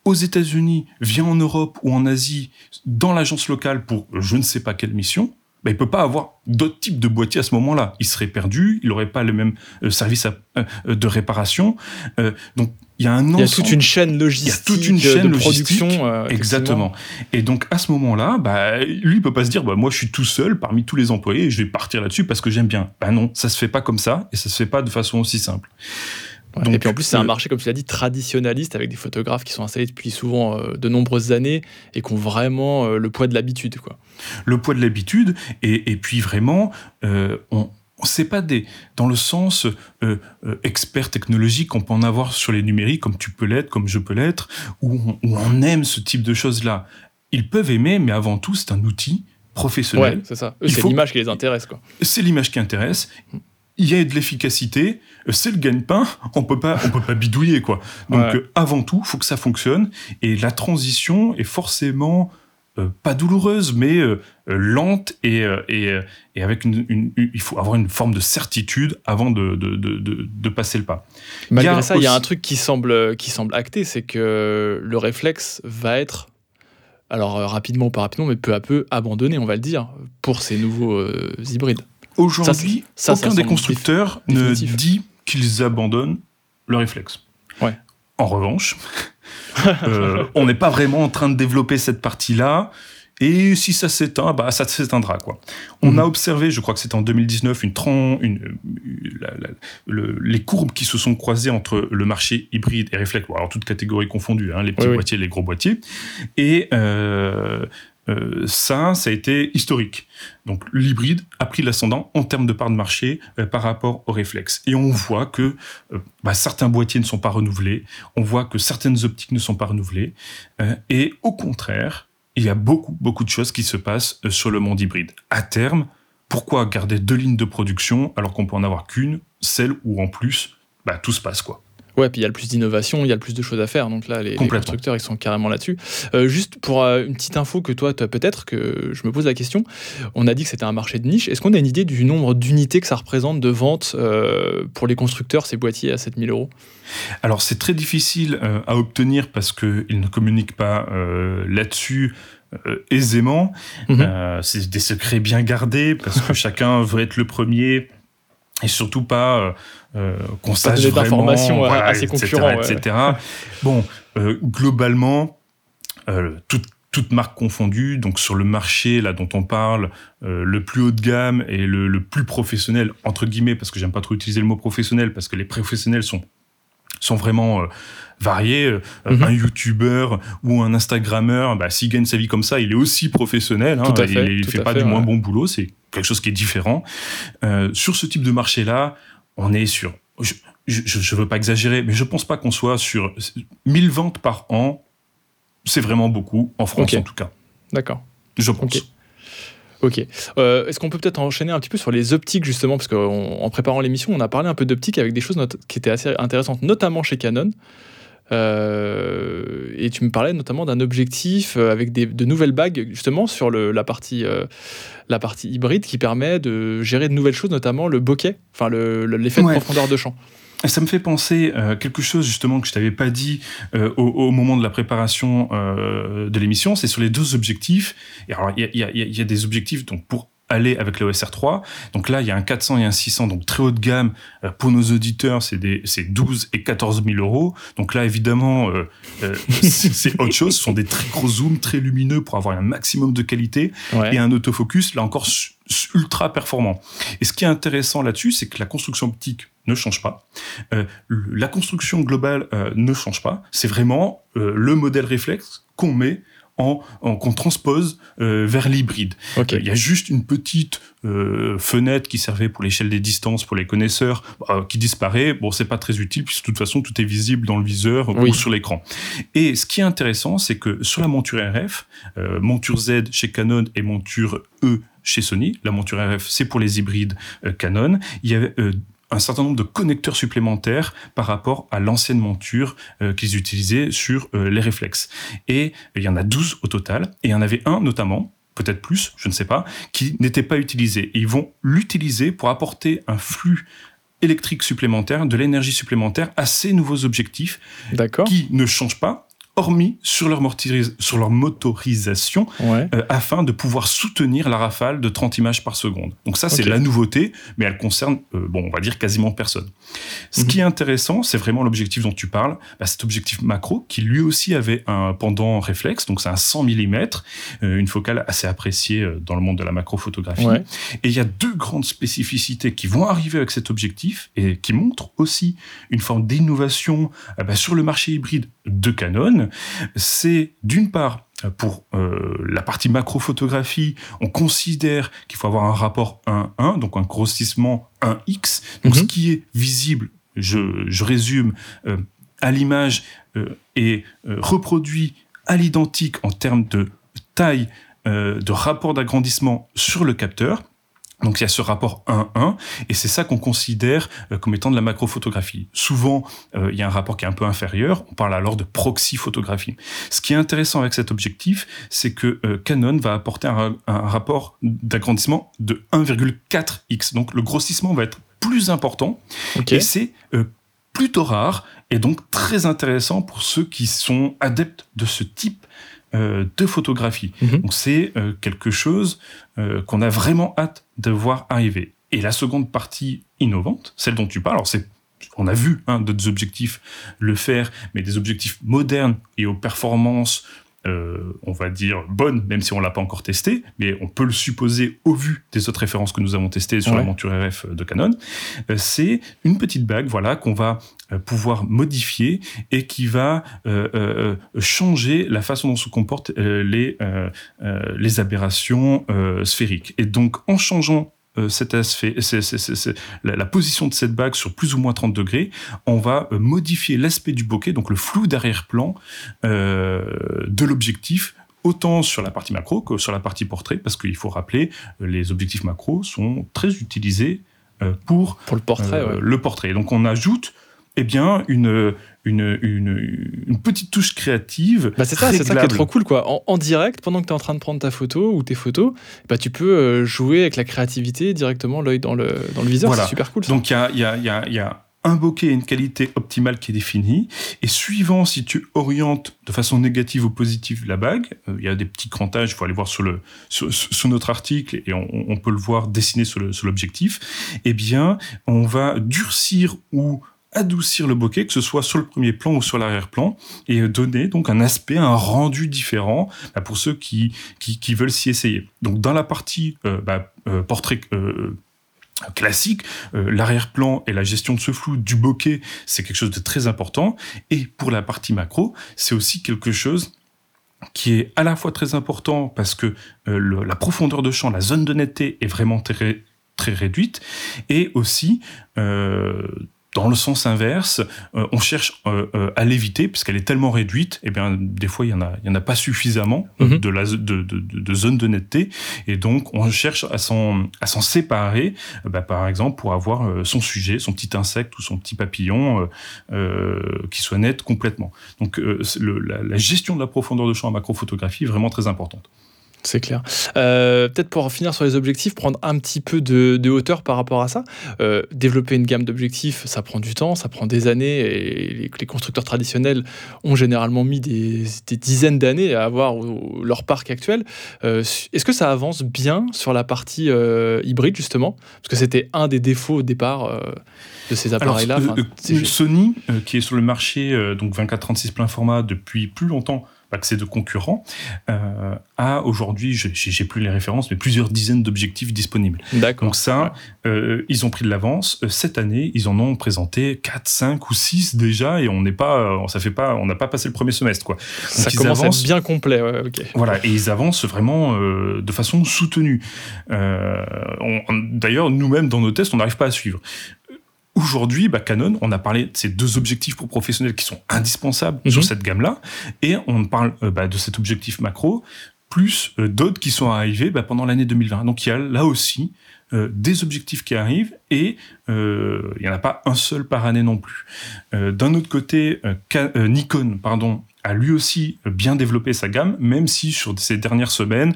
aux États-Unis vient en Europe ou en Asie dans l'agence locale pour je ne sais pas quelle mission, ben, il ne peut pas avoir d'autres types de boîtiers à ce moment-là. Il serait perdu, il n'aurait pas le même euh, service euh, de réparation. Euh, donc, il y a un Il y a toute une chaîne logistique. Il y a toute une chaîne de production. exactement. Et donc, à ce moment-là, bah, lui, il peut pas se dire, bah, moi, je suis tout seul parmi tous les employés et je vais partir là-dessus parce que j'aime bien. Ben non, ça se fait pas comme ça et ça se fait pas de façon aussi simple et puis en plus, c'est un marché, comme tu l'as dit, traditionnaliste, avec des photographes qui sont installés depuis souvent euh, de nombreuses années et qui ont vraiment euh, le poids de l'habitude. quoi. Le poids de l'habitude, et, puis vraiment, euh, on, c'est pas des dans le sens expert technologique qu'on peut en avoir sur les numériques comme tu peux l'être comme je peux l'être où, où, on aime ce type de choses là ils peuvent aimer mais avant tout c'est un outil professionnel. Ouais, c'est ça. C'est l'image qui les intéresse quoi. C'est l'image qui intéresse il y a de l'efficacité, c'est le gagne-pain, on peut pas, on peut pas bidouiller quoi. Donc euh, avant tout, faut que ça fonctionne et la transition est forcément euh, pas douloureuse, mais euh, lente et, et, et avec une, il faut avoir une forme de certitude avant de, de, de, de passer le pas. Malgré ça, il y a un truc qui semble, qui semble acté, c'est que le réflexe va être alors rapidement pas rapidement, mais peu à peu abandonné, on va le dire, pour ces nouveaux hybrides. Aujourd'hui, aucun des constructeurs ne dit qu'ils abandonnent le réflexe. Ouais. En revanche, euh, on n'est pas vraiment en train de développer cette partie-là. Et si ça s'éteint, bah ça s'éteindra quoi. On mhm. a observé, je crois que c'était en 2019, une, une les courbes qui se sont croisées entre le marché hybride et réflexe, alors toutes catégories confondues, hein, les petits boîtiers, les gros boîtiers, et euh, euh, ça, ça a été historique. Donc l'hybride a pris l'ascendant en termes de part de marché euh, par rapport au réflexe. Et on voit que euh, bah, certains boîtiers ne sont pas renouvelés, on voit que certaines optiques ne sont pas renouvelées, et au contraire, il y a beaucoup, beaucoup de choses qui se passent sur le monde hybride. À terme, pourquoi garder deux lignes de production alors qu'on peut en avoir qu'une, celle où en plus, bah, tout se passe quoi. Ouais, puis il y a le plus d'innovation, il y a le plus de choses à faire. Donc là, les, constructeurs, ils sont carrément là-dessus. Euh, juste pour euh, une petite info que toi, tu as peut-être, que je me pose la question. On a dit que c'était un marché de niche. Est-ce qu'on a une idée du nombre d'unités que ça représente de vente euh, pour les constructeurs, ces boîtiers à 7000 euros? Alors, c'est très difficile à obtenir parce qu'ils ne communiquent pas là-dessus. aisément. Mhm. c'est des secrets bien gardés parce que chacun veut être le premier et surtout pas euh, euh qu'on sache vraiment à ses concurrents, etc. Bon, euh, globalement, euh, toute, toute marque confondue, donc sur le marché là dont on parle, le plus haut de gamme et le, le, plus professionnel entre guillemets, parce que j'aime pas trop utiliser le mot professionnel, parce que les professionnels sont sont vraiment variés. Mhm. Un youtubeur ou un instagrammeur, bah, s'il gagne sa vie comme ça, il est aussi professionnel. Hein, il, ne fait pas du moins bon boulot. C'est quelque chose qui est différent. Euh, sur ce type de marché-là, on est sur, je, ne veux pas exagérer, mais je pense pas qu'on soit sur 1000 ventes par an. C'est vraiment beaucoup, en France en tout cas. D'accord. Je pense. Ok. Euh, est-ce qu'on peut peut-être enchaîner un petit peu sur les optiques, justement, parce qu'en préparant l'émission, on a parlé un peu d'optique avec des choses qui étaient assez intéressantes, notamment chez Canon. Euh, et tu me parlais notamment d'un objectif euh, avec de nouvelles bagues, justement, sur la, partie, euh, la partie hybride qui permet de gérer de nouvelles choses, notamment le bokeh, enfin l'effet de profondeur de champ. Ça me fait penser à quelque chose justement que je t'avais pas dit au, moment de la préparation de l'émission, c'est sur les deux objectifs. il y, y a, des objectifs donc pour aller avec le OSR3. Donc là, il y a un 400 et un 600, donc très haut de gamme. Euh, pour nos auditeurs, c'est 12 et 14 000 euros. Donc là, évidemment, euh, euh, c'est autre chose. Ce sont des très gros zooms, très lumineux pour avoir un maximum de qualité. Et un autofocus, là encore, ultra performant. Et ce qui est intéressant là-dessus, c'est que la construction optique ne change pas. la construction globale ne change pas. C'est vraiment le modèle réflexe qu'on met en, qu'on transpose euh, vers l'hybride. Il y a juste une petite euh, fenêtre qui servait pour l'échelle des distances pour les connaisseurs bah, qui disparaît. Bon, c'est pas très utile puisque de toute façon tout est visible dans le viseur ou sur l'écran. Et ce qui est intéressant, c'est que sur la monture RF, euh, monture Z chez Canon et monture E chez Sony, la monture RF c'est pour les hybrides Canon, il y avait un certain nombre de connecteurs supplémentaires par rapport à l'ancienne monture euh, qu'ils utilisaient sur euh, les réflexes. Et il y en a 12 au total, et il y en avait un notamment, peut-être plus, je ne sais pas, qui n'était pas utilisé. Et ils vont l'utiliser pour apporter un flux électrique supplémentaire, de l'énergie supplémentaire à ces nouveaux objectifs qui ne changent pas, hormis sur leur, sur leur motorisation, euh, afin de pouvoir soutenir la rafale de 30 images par seconde. Donc ça, c'est la nouveauté, mais elle concerne, euh, bon, on va dire quasiment personne. Ce mhm. qui est intéressant, c'est vraiment l'objectif dont tu parles, bah, cet objectif macro, qui lui aussi avait un pendant réflexe, donc c'est un 100 mm, euh, une focale assez appréciée dans le monde de la macrophotographie. Et il y a deux grandes spécificités qui vont arriver avec cet objectif et qui montrent aussi une forme d'innovation bah, sur le marché hybride de Canon, c'est d'une part pour euh, la partie macrophotographie, on considère qu'il faut avoir un rapport 1-1, donc un grossissement 1x. Donc ce mhm. qui est visible, je, résume, euh, à l'image euh, est reproduit à l'identique en termes de taille, de rapport d'agrandissement sur le capteur. Donc il y a ce rapport 1-1, et c'est ça qu'on considère euh, comme étant de la macrophotographie. Souvent, euh, il y a un rapport qui est un peu inférieur, on parle alors de proxy photographie. Ce qui est intéressant avec cet objectif, c'est que euh, Canon va apporter un, rapport d'agrandissement de 1,4x. Donc le grossissement va être plus important, et c'est plutôt rare, et donc très intéressant pour ceux qui sont adeptes de ce type de photographie. Mhm. Donc c'est euh, quelque chose euh, qu'on a vraiment hâte de voir arriver. Et la seconde partie innovante, celle dont tu parles, alors c'est on a vu hein, d'autres objectifs le faire, mais des objectifs modernes et aux performances euh, on va dire, bonne, même si on l'a pas encore testé, mais on peut le supposer au vu des autres références que nous avons testées sur la monture RF de Canon. Euh, c'est une petite bague, voilà, qu'on va euh, pouvoir modifier et qui va changer la façon dont se comportent les, les aberrations sphériques. Et donc, en changeant cet aspect, la, position de cette bague sur plus ou moins 30 degrés, on va euh, modifier l'aspect du bokeh, donc le flou d'arrière-plan euh, de l'objectif autant sur la partie macro que sur la partie portrait, parce qu'il faut rappeler, les objectifs macro sont très utilisés pour, pour le portrait. Le portrait. Donc on ajoute eh bien, une, une, une, petite touche créative. Bah c'est ça, c'est ça qui est trop cool, quoi. En, direct, pendant que tu es en train de prendre ta photo ou tes photos, bah tu peux euh, jouer avec la créativité directement, l'œil dans le, dans le viseur. C'est super cool. Donc, il y a, y, a, y, a, y a un bokeh et une qualité optimale qui est définie. Et suivant si tu orientes de façon négative ou positive la bague, euh, il y a des petits crantages, il faut aller voir sur, le, sur, notre article et on, on, peut le voir dessiné sur l'objectif, eh bien, on va durcir ou adoucir le bokeh, que ce soit sur le premier plan ou sur l'arrière-plan, et donner donc un aspect, un rendu différent bah, pour ceux qui, qui, veulent s'y essayer. Donc dans la partie euh, bah, euh, portrait euh, classique, l'arrière-plan et la gestion de ce flou du bokeh, c'est quelque chose de très important. Et pour la partie macro, c'est aussi quelque chose qui est à la fois très important parce que la profondeur de champ, la zone de netteté est vraiment très, très réduite, et aussi dans le sens inverse, euh, on cherche euh, euh, à l'éviter parce qu'elle est tellement réduite. Et eh bien, des fois, il y en a, il y en a pas suffisamment mhm. de la de, de, de, zone de netteté, et donc on cherche à s'en à s'en séparer. Bah, par exemple, pour avoir son sujet, son petit insecte ou son petit papillon qui soit net complètement. Donc, la, la, gestion de la profondeur de champ en macrophotographie est vraiment très importante. C'est clair. Euh, peut-être pour finir sur les objectifs, prendre un petit peu de, hauteur par rapport à ça. Euh, développer une gamme d'objectifs, ça prend du temps, ça prend des années, et les, constructeurs traditionnels ont généralement mis des, dizaines d'années à avoir leur parc actuel. Euh, est-ce que ça avance bien sur la partie hybride, justement? Parce que c'était un des défauts au départ de ces appareils-là. Sony, qui est sur le marché, donc 24-36 plein format depuis plus longtemps, accès de concurrents, euh, a aujourd'hui, j'ai plus les références, mais plusieurs dizaines d'objectifs disponibles. Donc ça, euh, ils ont pris de l'avance. Euh, cette année, ils en ont présenté 4, 5 ou 6 déjà, et on n'est pas, ça fait pas, on n'a pas passé le premier semestre, quoi. ça commence à être bien complet, ouais, Voilà, et ils avancent vraiment de façon soutenue. D'ailleurs, nous-mêmes, dans nos tests, on n'arrive pas à suivre. Aujourd'hui, bah, Canon, on a parlé de ces deux objectifs pour professionnels qui sont indispensables sur mhm. cette gamme-là, et on parle euh, bah, de cet objectif macro, plus euh, d'autres qui sont arrivés bah, pendant l'année 2020. Donc il y a là aussi euh, des objectifs qui arrivent, et il n'y en a pas un seul par année non plus. D'un autre côté, Nikon pardon, a lui aussi bien développé sa gamme, même si sur ces dernières semaines,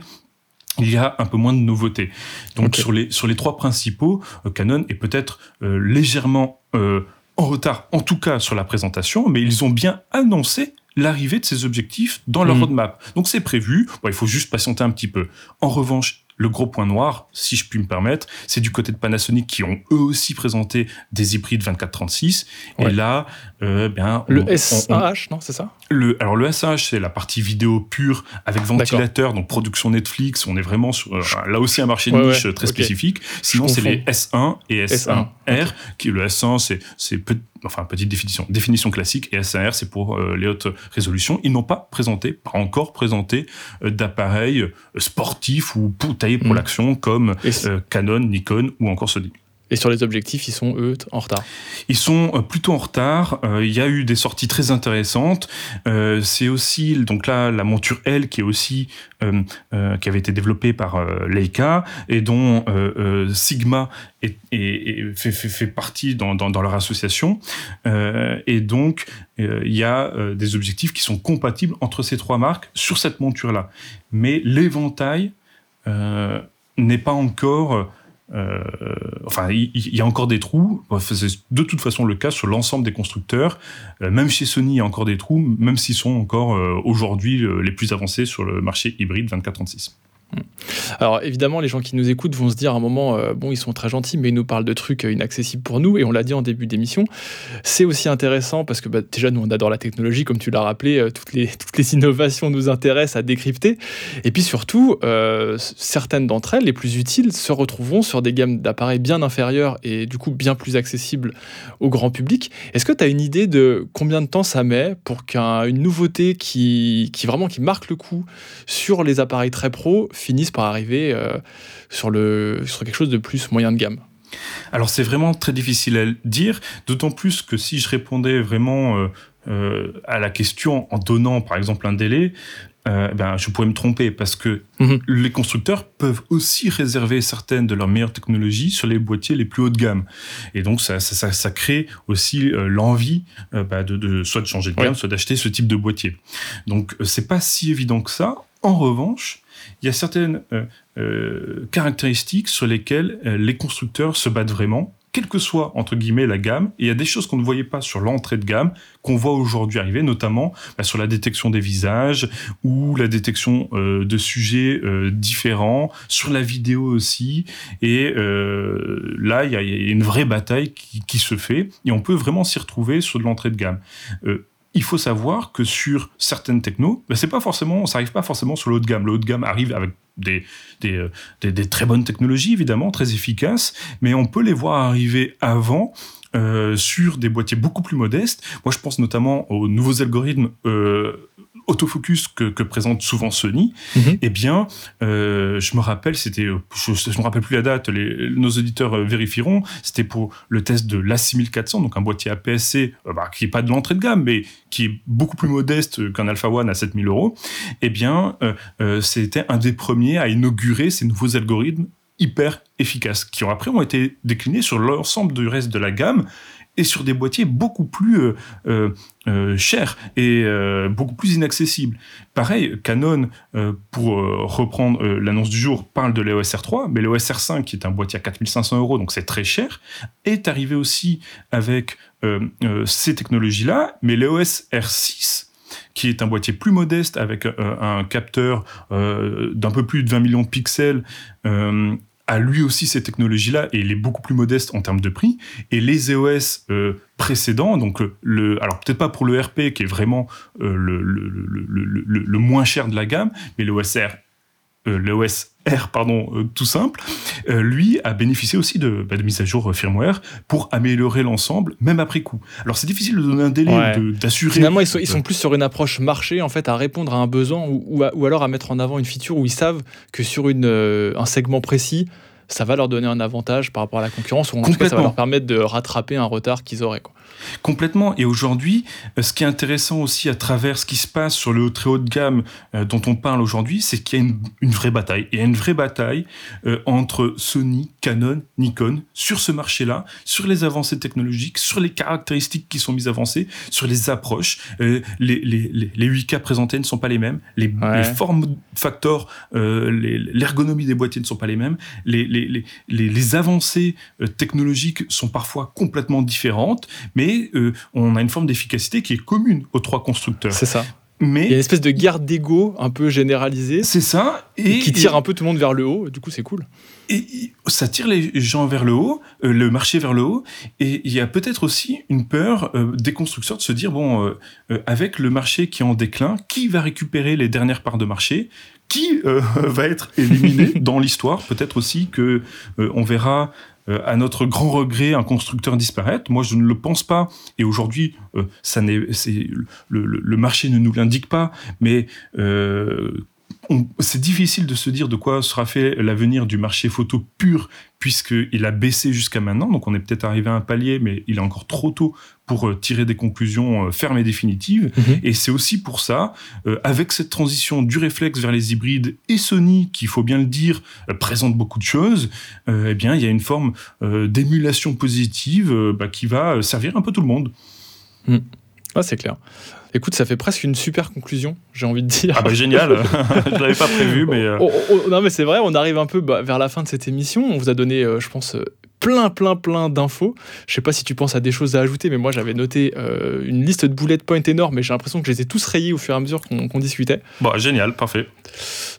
il y a un peu moins de nouveautés. Donc sur, les, sur les trois principaux, euh, Canon est peut-être euh, légèrement euh, en retard, en tout cas sur la présentation, mais ils ont bien annoncé l'arrivée de ces objectifs dans leur hmm. roadmap. Donc c'est prévu, il faut juste patienter un petit peu. En revanche, le gros point noir, si je puis me permettre, c'est du côté de Panasonic qui ont eux aussi présenté des hybrides 24-36. Et là, euh, bien, le SAH, non, c'est ça? Le, Alors le SAH, c'est la partie vidéo pure avec ventilateur, donc production Netflix. On est vraiment sur euh, là aussi un marché de niche très spécifique. Sinon, c'est les S1 et S1R. Qui le S1, c'est c'est enfin petite définition, définition classique, et SAR c'est pour euh, les hautes résolutions. Ils n'ont pas présenté, pas encore présenté euh, d'appareils euh, sportifs ou taillés pour mm. l'action comme Canon, Nikon ou encore Sony. Et sur les objectifs, ils sont eux en retard. Ils sont euh, plutôt en retard. Euh, il y a eu des sorties très intéressantes. Euh, c'est aussi donc là la monture L qui est aussi qui avait été développée par Leica et dont Sigma fait, partie dans, leur association. et donc il y a des objectifs qui sont compatibles entre ces trois marques sur cette monture là. Mais l'éventail n'est pas encore euh, enfin, il y, a encore des trous. C'est de toute façon le cas sur l'ensemble des constructeurs. Euh, même chez Sony, il y a encore des trous, même s'ils sont encore euh, aujourd'hui les plus avancés sur le marché hybride 24-36. Alors évidemment, les gens qui nous écoutent vont se dire à un moment, euh, bon, ils sont très gentils, mais ils nous parlent de trucs euh, inaccessibles pour nous, et on l'a dit en début d'émission. C'est aussi intéressant parce que bah, déjà, nous, on adore la technologie, comme tu l'as rappelé, euh, toutes, les, toutes les innovations nous intéressent à décrypter. Et puis surtout, certaines d'entre elles, les plus utiles, se retrouveront sur des gammes d'appareils bien inférieures et du coup bien plus accessibles au grand public. Est-ce que tu as une idée de combien de temps ça met pour qu'une nouveauté qui, qui vraiment qui marque le coup sur les appareils très pro finissent par arriver euh, sur, le, sur quelque chose de plus moyen de gamme alors c'est vraiment très difficile à dire, d'autant plus que si je répondais vraiment euh, euh, à la question en donnant par exemple un délai, ben, je pourrais me tromper parce que mhm. les constructeurs peuvent aussi réserver certaines de leurs meilleures technologies sur les boîtiers les plus haut de gamme. Et donc, ça, ça, ça crée aussi l'envie bah, de, de, soit de changer de gamme, soit d'acheter ce type de boîtier. Donc, c'est pas si évident que ça. En revanche, il y a certaines euh, euh, caractéristiques sur lesquelles euh, les constructeurs se battent vraiment, quelle que soit, entre guillemets, la gamme. Il y a des choses qu'on ne voyait pas sur l'entrée de gamme, qu'on voit aujourd'hui arriver, notamment bah, sur la détection des visages ou la détection de sujets différents, sur la vidéo aussi. Et là, il y, a une vraie bataille qui, se fait et on peut vraiment s'y retrouver sur de l'entrée de gamme il faut savoir que sur certaines technos, ben c'est pas forcément, ça arrive pas forcément sur le haut de gamme. Le haut de gamme arrive avec des, euh, très bonnes technologies, évidemment, très efficaces, mais on peut les voir arriver avant euh, sur des boîtiers beaucoup plus modestes. Moi, je pense notamment aux nouveaux algorithmes euh, autofocus que, que, présente souvent Sony, mhm. eh bien, euh, je me rappelle, c'était, je, ne me rappelle plus la date, les, nos auditeurs euh, vérifieront, c'était pour le test de l'A6400, donc un boîtier APS-C euh, bah, qui est pas de l'entrée de gamme, mais qui est beaucoup plus modeste qu'un Alpha One à 7000 euros. Eh bien, c'était un des premiers à inaugurer ces nouveaux algorithmes hyper efficaces, qui ont après ont été déclinés sur l'ensemble du reste de la gamme et sur des boîtiers beaucoup plus euh, euh, euh, chers et beaucoup plus inaccessibles. Pareil, Canon, pour reprendre l'annonce du jour, parle de l'EOS R3, mais l'EOS R5, qui est un boîtier à 4500 euros, donc c'est très cher, est arrivé aussi avec ces technologies-là, mais l'EOS R6, qui est un boîtier plus modeste avec un capteur d'un peu plus de 20 millions de pixels a lui aussi ces technologies-là et il est beaucoup plus modeste en termes de prix. Et les EOS précédents, donc le, alors peut-être pas pour le RP qui est vraiment le, le, moins cher de la gamme, mais le OSR euh, l'OS R, pardon, euh, tout simple, euh, lui a bénéficié aussi de, bah, de mise à jour firmware pour améliorer l'ensemble, même après coup. Alors c'est difficile de donner un délai, d'assurer. Finalement, ils sont, ils sont, plus sur une approche marché, en fait, à répondre à un besoin ou, ou, alors à mettre en avant une feature où ils savent que sur une, un segment précis, ça va leur donner un avantage par rapport à la concurrence, ou en tout cas, ça va leur permettre de rattraper un retard qu'ils auraient. Quoi. Complètement. Et aujourd'hui, euh, ce qui est intéressant aussi à travers ce qui se passe sur le très haut de gamme euh, dont on parle aujourd'hui, c'est qu'il y a une, vraie bataille. Il y a une vraie bataille euh, entre Sony, Canon, Nikon sur ce marché-là, sur les avancées technologiques, sur les caractéristiques qui sont mises avancées, sur les approches. les, les, les, 8K présentés ne sont pas les mêmes. Les, formes factors, l'ergonomie des boîtiers ne sont pas les mêmes. Les, avancées technologiques sont parfois complètement différentes. Mais euh, on a une forme d'efficacité qui est commune aux trois constructeurs. C'est ça. Mais il y a une espèce de guerre d'ego un peu généralisée. C'est ça. Et, qui tire un peu tout le monde vers le haut. Du coup, c'est cool. Et ça tire les gens vers le haut, euh, le marché vers le haut. Et il y a peut-être aussi une peur euh, des constructeurs de se dire bon, avec le marché qui est en déclin, qui va récupérer les dernières parts de marché? Qui va être éliminé dans l'histoire? Peut-être aussi que on verra euh, à notre grand regret, un constructeur disparaître. Moi, je ne le pense pas. Et aujourd'hui, euh, ça n'est, le, le, marché ne nous l'indique pas. Mais euh, c'est difficile de se dire de quoi sera fait l'avenir du marché photo pur, puisqu'il a baissé jusqu'à maintenant. Donc on est peut-être arrivé à un palier, mais il est encore trop tôt pour euh, tirer des conclusions euh, fermes et définitives. Mhm. Et c'est aussi pour ça, euh, avec cette transition du réflexe vers les hybrides et Sony, qui, il faut bien le dire, présente beaucoup de choses, eh bien, il y a une forme d'émulation positive bah, qui va servir un peu tout le monde. Mm. Ah, c'est clair. Écoute, ça fait presque une super conclusion, j'ai envie de dire. Ah bah génial, je l'avais pas prévu, mais... Oh, oh, oh, non mais c'est vrai, on arrive un peu bah, vers la fin de cette émission. On vous a donné, je pense, plein, plein, plein d'infos. Je sais pas si tu penses à des choses à ajouter, mais moi j'avais noté euh, une liste de bullet points énorme, mais j'ai l'impression que je les ai tous rayés au fur et à mesure qu'on discutait. Bon, génial, parfait.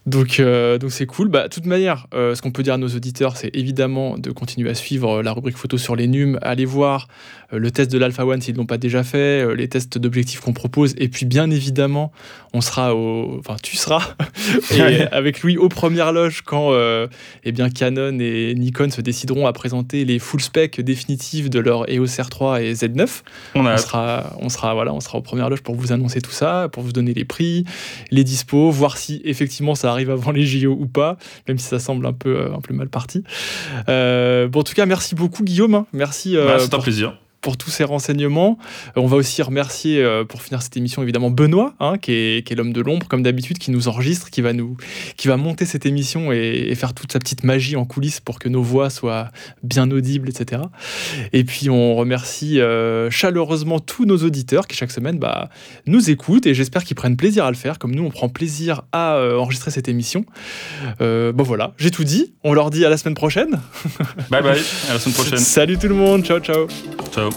Donc, euh, donc c'est cool. Bah, de toute manière, euh, ce qu'on peut dire à nos auditeurs, c'est évidemment de continuer à suivre la rubrique photo sur les NUM, aller voir le test de l'Alpha One s'ils ne l'ont pas déjà fait, les tests d'objectifs qu'on propose, et puis bien évidemment, on sera au, enfin tu seras avec lui aux premières loges quand eh bien Canon et Nikon se décideront à présenter les full specs définitifs de leur EOS R3 et Z9. On, sera, on sera, voilà, on sera aux premières loges pour vous annoncer tout ça, pour vous donner les prix, les dispos, voir si effectivement ça arrive avant les JO ou pas, même si ça semble un peu, euh, un peu mal parti. Euh, bon, en tout cas, merci beaucoup Guillaume. Hein. Merci. Euh, bah, C'est un plaisir pour tous ces renseignements. Euh, on va aussi remercier, euh, pour finir cette émission, évidemment Benoît, hein, qui est, l'homme de l'ombre, comme d'habitude, qui nous enregistre, qui va, nous, qui va monter cette émission et, faire toute sa petite magie en coulisses pour que nos voix soient bien audibles, etc. Et puis on remercie euh, chaleureusement tous nos auditeurs qui chaque semaine bah, nous écoutent et j'espère qu'ils prennent plaisir à le faire, comme nous on prend plaisir à enregistrer cette émission. bon voilà, j'ai tout dit. On leur dit à la semaine prochaine. bye bye, à la semaine prochaine. Salut tout le monde, ciao ciao. Ciao.